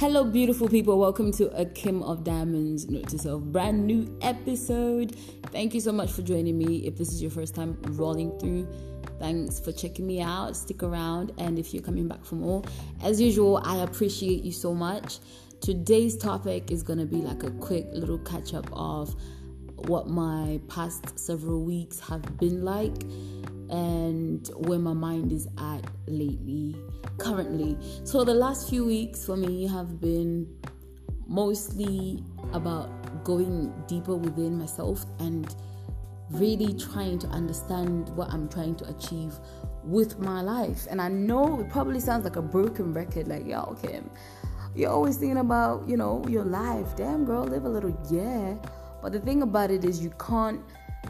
Hello, beautiful people. Welcome to a Kim of Diamonds Note to Self brand new episode. Thank you so much for joining me. If this is your first time rolling through, thanks for checking me out. Stick around, and if you're coming back for more, as usual, I appreciate you so much. Today's topic is gonna be like a quick little catch up of what my past several weeks have been like and where my mind is at lately, currently. So, the last few weeks for me have been mostly about going deeper within myself and really trying to understand what I'm trying to achieve with my life. And I know it probably sounds like a broken record, like, yo, Kim, you're always thinking about, you know, your life. Damn, girl, live a little, yeah. But the thing about it is, you can't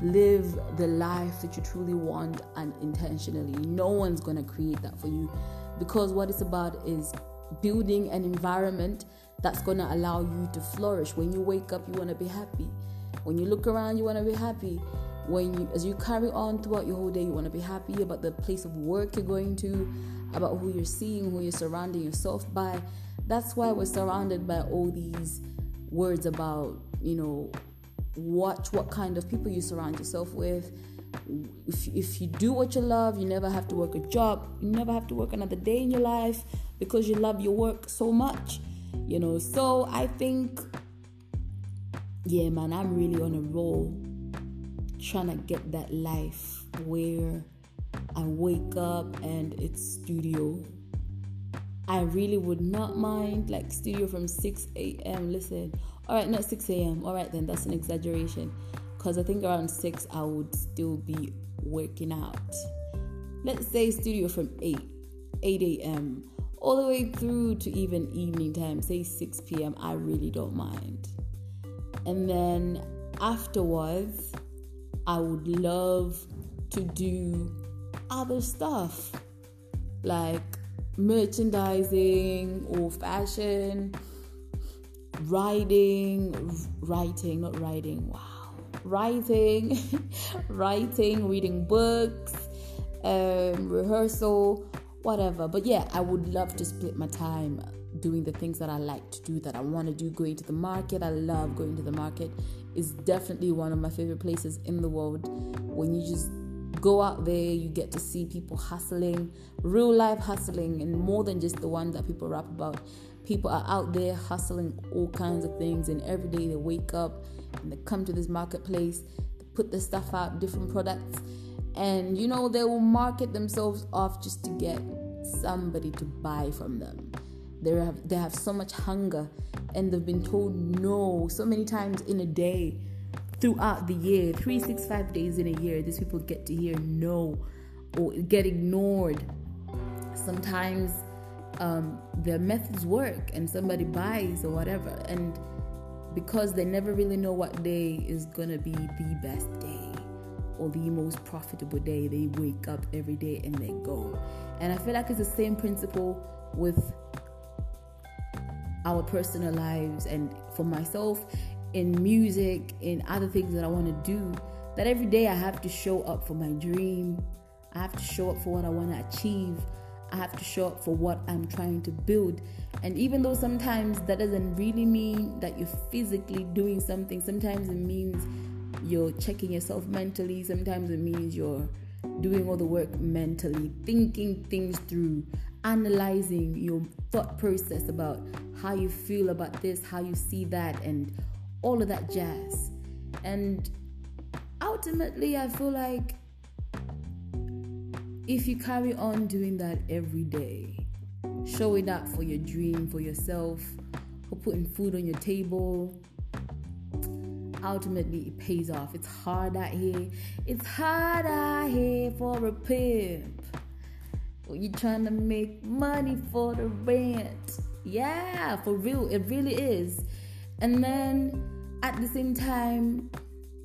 live the life that you truly want unintentionally. No one's gonna create that for you because what it's about is building an environment that's gonna allow you to flourish. When you wake up, you wanna be happy. When you look around, you wanna be happy. When you, as you carry on throughout your whole day, you wanna be happy about the place of work you're going to, about who you're seeing, who you're surrounding yourself by. That's why we're surrounded by all these words about, you know, watch what kind of people you surround yourself with. If, if you do what you love, you never have to work a job. You never have to work another day in your life because you love your work so much. You know, so I think, yeah, man, I'm really on a roll trying to get that life where I wake up and it's studio. I really would not mind like studio from 6 a.m. Listen, all right, not 6 a.m. All right, then that's an exaggeration because I think around 6 I would still be working out. Let's say studio from 8, 8 a.m. all the way through to even evening time, say 6 p.m. I really don't mind. And then afterwards, I would love to do other stuff like merchandising or fashion writing, writing, not writing, wow, writing, writing, reading books, um, rehearsal, whatever. But yeah, I would love to split my time doing the things that I like to do, that I want to do, going to the market. I love going to the market. It's definitely one of my favorite places in the world. When you just go out there, you get to see people hustling, real life hustling, and more than just the one that people rap about people are out there hustling all kinds of things, and every day they wake up and they come to this marketplace, put their stuff out, different products, and you know they will market themselves off just to get somebody to buy from them. They have they have so much hunger, and they've been told no so many times in a day throughout the year 365 days in a year these people get to hear no or get ignored sometimes um, their methods work and somebody buys or whatever. And because they never really know what day is gonna be the best day or the most profitable day, they wake up every day and they go. And I feel like it's the same principle with our personal lives and for myself in music, in other things that I want to do. That every day I have to show up for my dream, I have to show up for what I want to achieve. I have to show up for what I'm trying to build. And even though sometimes that doesn't really mean that you're physically doing something, sometimes it means you're checking yourself mentally, sometimes it means you're doing all the work mentally, thinking things through, analyzing your thought process about how you feel about this, how you see that, and all of that jazz. And ultimately, I feel like if you carry on doing that every day, showing up for your dream, for yourself, for putting food on your table, ultimately it pays off. It's hard out here. It's hard out here for a pimp. When you're trying to make money for the rent. Yeah, for real, it really is. And then at the same time,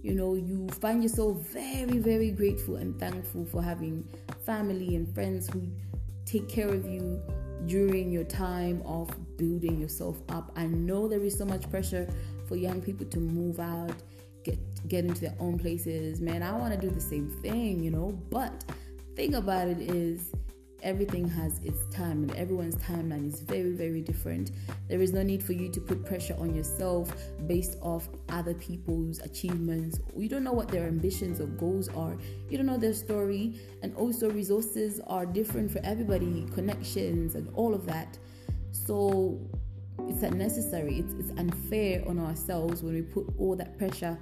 you know, you find yourself very, very grateful and thankful for having family and friends who take care of you during your time of building yourself up. I know there is so much pressure for young people to move out, get get into their own places. Man, I want to do the same thing, you know. But thing about it is everything has its time and everyone's timeline is very very different. There is no need for you to put pressure on yourself based off other people's achievements. You don't know what their ambitions or goals are. You don't know their story. And also resources are different for everybody connections and all of that. So it's unnecessary. It's, it's unfair on ourselves when we put all that pressure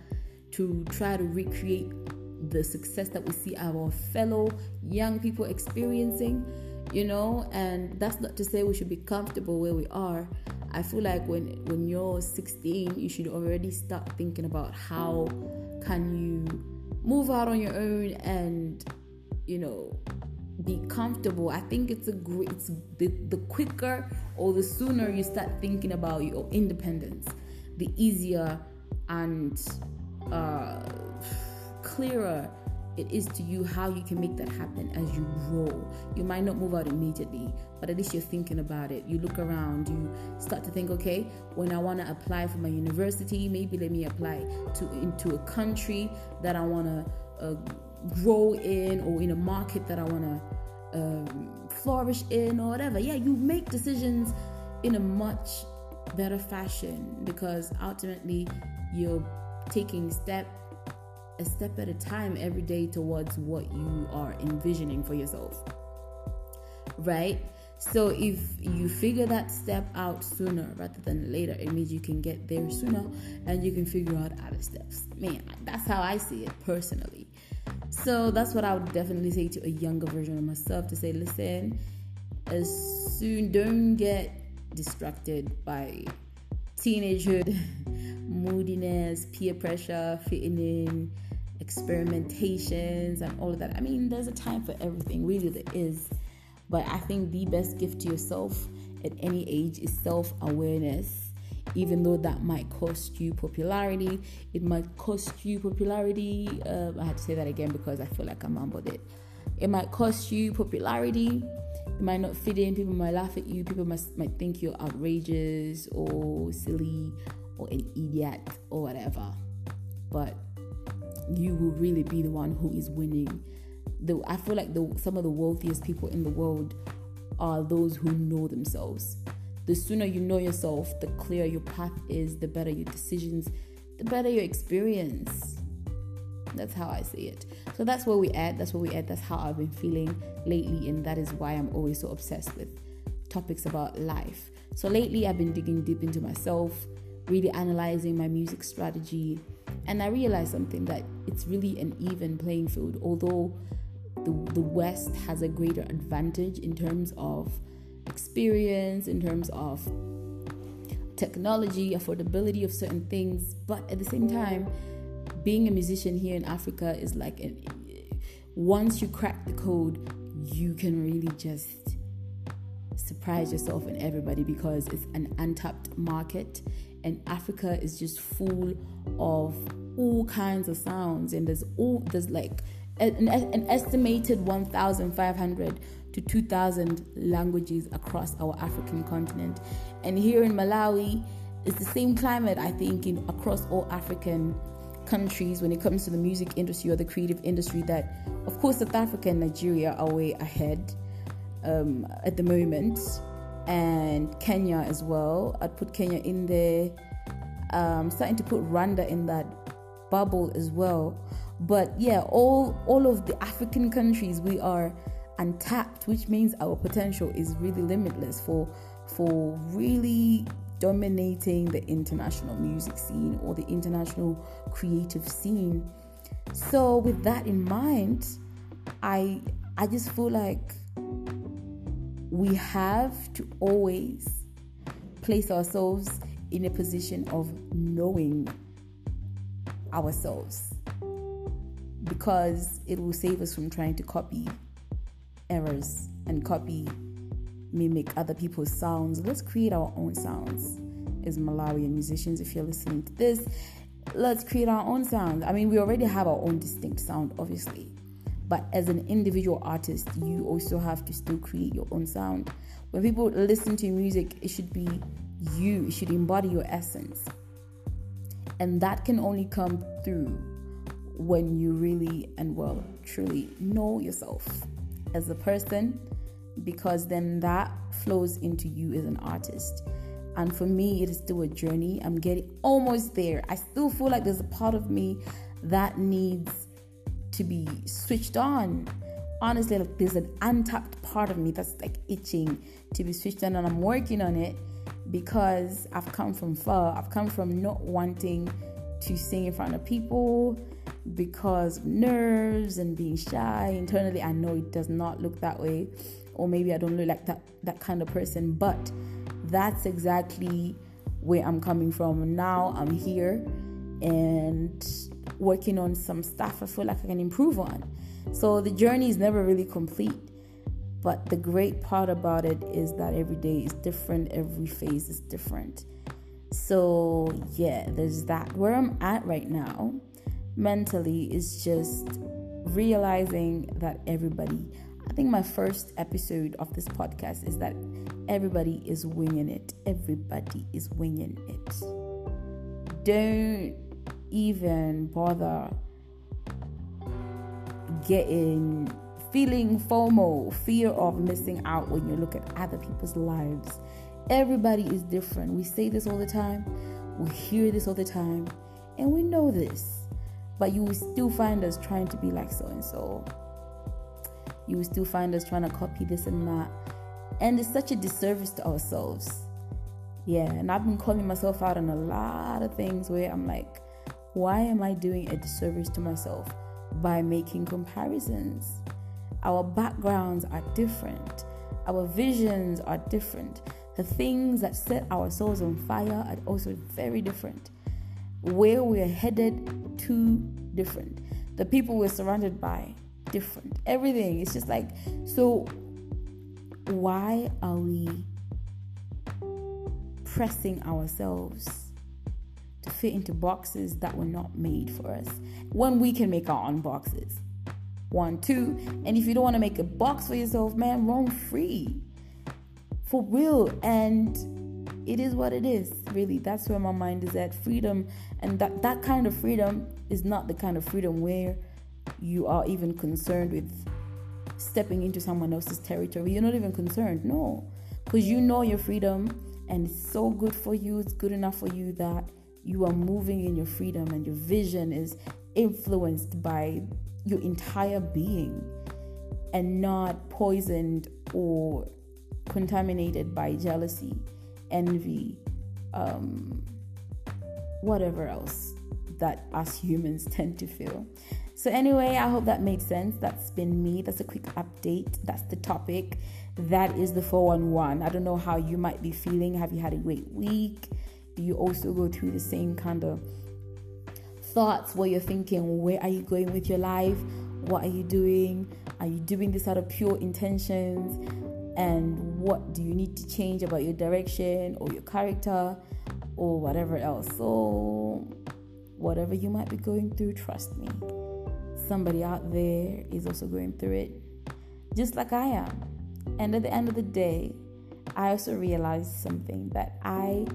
to try to recreate the success that we see our fellow young people experiencing, you know, and that's not to say we should be comfortable where we are. I feel like when when you're 16, you should already start thinking about how can you move out on your own and you know be comfortable. I think it's a great it's the, the quicker or the sooner you start thinking about your independence, the easier and uh clearer it is to you how you can make that happen as you grow. You might not move out immediately, but at least you're thinking about it. You look around, you start to think, okay, when I want to apply for my university, maybe let me apply to into a country that I want to uh, grow in, or in a market that I want to um, flourish in, or whatever. Yeah, you make decisions in a much better fashion because ultimately you're taking step a step at a time every day towards what you are envisioning for yourself. Right? So if you figure that step out sooner rather than later, it means you can get there sooner and you can figure out other steps. Man, that's how I see it personally. So that's what I would definitely say to a younger version of myself to say, listen, as soon don't get distracted by teenagehood, moodiness, peer pressure, fitting in, experimentations and all of that. I mean, there's a time for everything, really, there is. But I think the best gift to yourself at any age is self awareness. Even though that might cost you popularity, it might cost you popularity. Uh, I had to say that again because I feel like I mumbled it. It might cost you popularity. It might not fit in. People might laugh at you. People must, might think you're outrageous or silly or an idiot or whatever. But you will really be the one who is winning. The, I feel like the, some of the wealthiest people in the world are those who know themselves. The sooner you know yourself, the clearer your path is, the better your decisions, the better your experience. That's how I see it. So that's where we at. That's where we at. That's how I've been feeling lately, and that is why I'm always so obsessed with topics about life. So lately, I've been digging deep into myself, really analyzing my music strategy, and I realized something that it's really an even playing field, although the, the West has a greater advantage in terms of experience, in terms of technology, affordability of certain things, but at the same time, being a musician here in Africa is like an, once you crack the code, you can really just surprise yourself and everybody because it's an untapped market and Africa is just full of all kinds of sounds and there's all there's like an, an estimated 1500 to 2000 languages across our African continent. And here in Malawi it's the same climate I think in across all African countries when it comes to the music industry or the creative industry that of course South Africa and Nigeria are way ahead um, at the moment and Kenya as well. I'd put Kenya in there. Um, starting to put Rwanda in that bubble as well. But yeah, all all of the African countries we are untapped, which means our potential is really limitless for for really dominating the international music scene or the international creative scene. So with that in mind, I I just feel like we have to always place ourselves in a position of knowing ourselves because it will save us from trying to copy errors and copy mimic other people's sounds. Let's create our own sounds. As malawian musicians if you're listening to this let's create our own sound. I mean we already have our own distinct sound obviously but as an individual artist, you also have to still create your own sound. When people listen to music, it should be you, it should embody your essence. And that can only come through when you really and well truly know yourself as a person, because then that flows into you as an artist. And for me, it is still a journey. I'm getting almost there. I still feel like there's a part of me that needs to be switched on. Honestly, like there's an untapped part of me that's like itching to be switched on, and I'm working on it because I've come from far. I've come from not wanting to sing in front of people because of nerves and being shy. Internally, I know it does not look that way, or maybe I don't look like that that kind of person. But that's exactly where I'm coming from. Now I'm here and working on some stuff I feel like I can improve on. So the journey is never really complete. But the great part about it is that every day is different, every phase is different. So, yeah, there's that. Where I'm at right now mentally is just realizing that everybody, I think my first episode of this podcast is that everybody is winging it. Everybody is winging it. Don't even bother getting feeling FOMO, fear of missing out when you look at other people's lives. Everybody is different. We say this all the time, we hear this all the time, and we know this. But you will still find us trying to be like so and so. You will still find us trying to copy this and that. And it's such a disservice to ourselves. Yeah, and I've been calling myself out on a lot of things where I'm like, why am I doing a disservice to myself by making comparisons? Our backgrounds are different. Our visions are different. The things that set our souls on fire are also very different. Where we're headed to, different. The people we're surrounded by, different. Everything. It's just like, so why are we pressing ourselves to fit into boxes that were not made for us when we can make our own boxes? One, two. And if you don't want to make a box for yourself, man, roam free. For real. And it is what it is, really. That's where my mind is at. Freedom. And that, that kind of freedom is not the kind of freedom where you are even concerned with stepping into someone else's territory. You're not even concerned. No. Because you know your freedom and it's so good for you. It's good enough for you that you are moving in your freedom and your vision is influenced by your entire being and not poisoned or contaminated by jealousy, envy, um, whatever else that us humans tend to feel. So, anyway, I hope that made sense. That's been me. That's a quick update. That's the topic. That is the 411. I don't know how you might be feeling. Have you had a great week? You also go through the same kind of thoughts where you're thinking, where are you going with your life? What are you doing? Are you doing this out of pure intentions? And what do you need to change about your direction or your character or whatever else? So, whatever you might be going through, trust me, somebody out there is also going through it, just like I am. And at the end of the day, I also realized something that I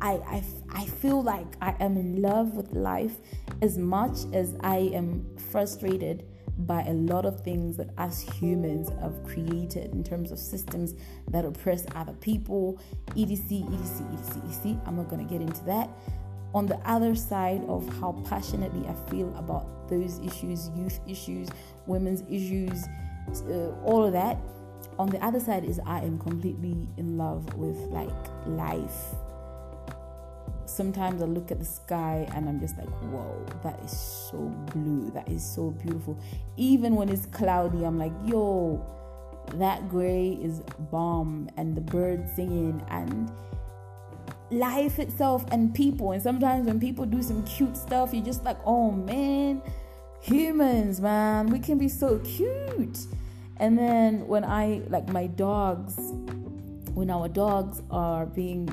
I, I, I feel like I am in love with life as much as I am frustrated by a lot of things that us humans have created in terms of systems that oppress other people, etc, etc, etc, etc. I'm not going to get into that. On the other side of how passionately I feel about those issues, youth issues, women's issues, uh, all of that. On the other side is I am completely in love with like life sometimes I look at the sky and I'm just like, whoa, that is so blue. That is so beautiful. Even when it's cloudy, I'm like, yo, that gray is bomb. And the birds singing and life itself and people. And sometimes when people do some cute stuff, you're just like, oh man, humans, man, we can be so cute. And then when I, like my dogs, when our dogs are being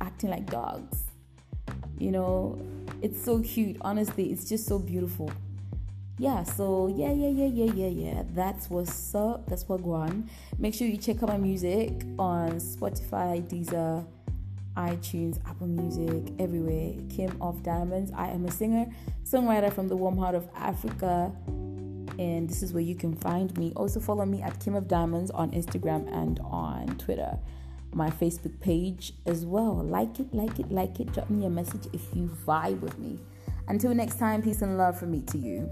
acting like dogs you know it's so cute. Honestly it's just so beautiful. Yeah so yeah yeah yeah yeah yeah yeah. That's what's up. That's what going make sure you check out my music on spotify deezer itunes apple music everywhere. Kim of diamonds. I am a singer songwriter from the warm heart of africa. And this is where you can find me. Also, follow me at Kim of Diamonds on Instagram and on Twitter. My Facebook page as well. Like it, like it, like it. Drop me a message if you vibe with me. Until next time, peace and love from me to you.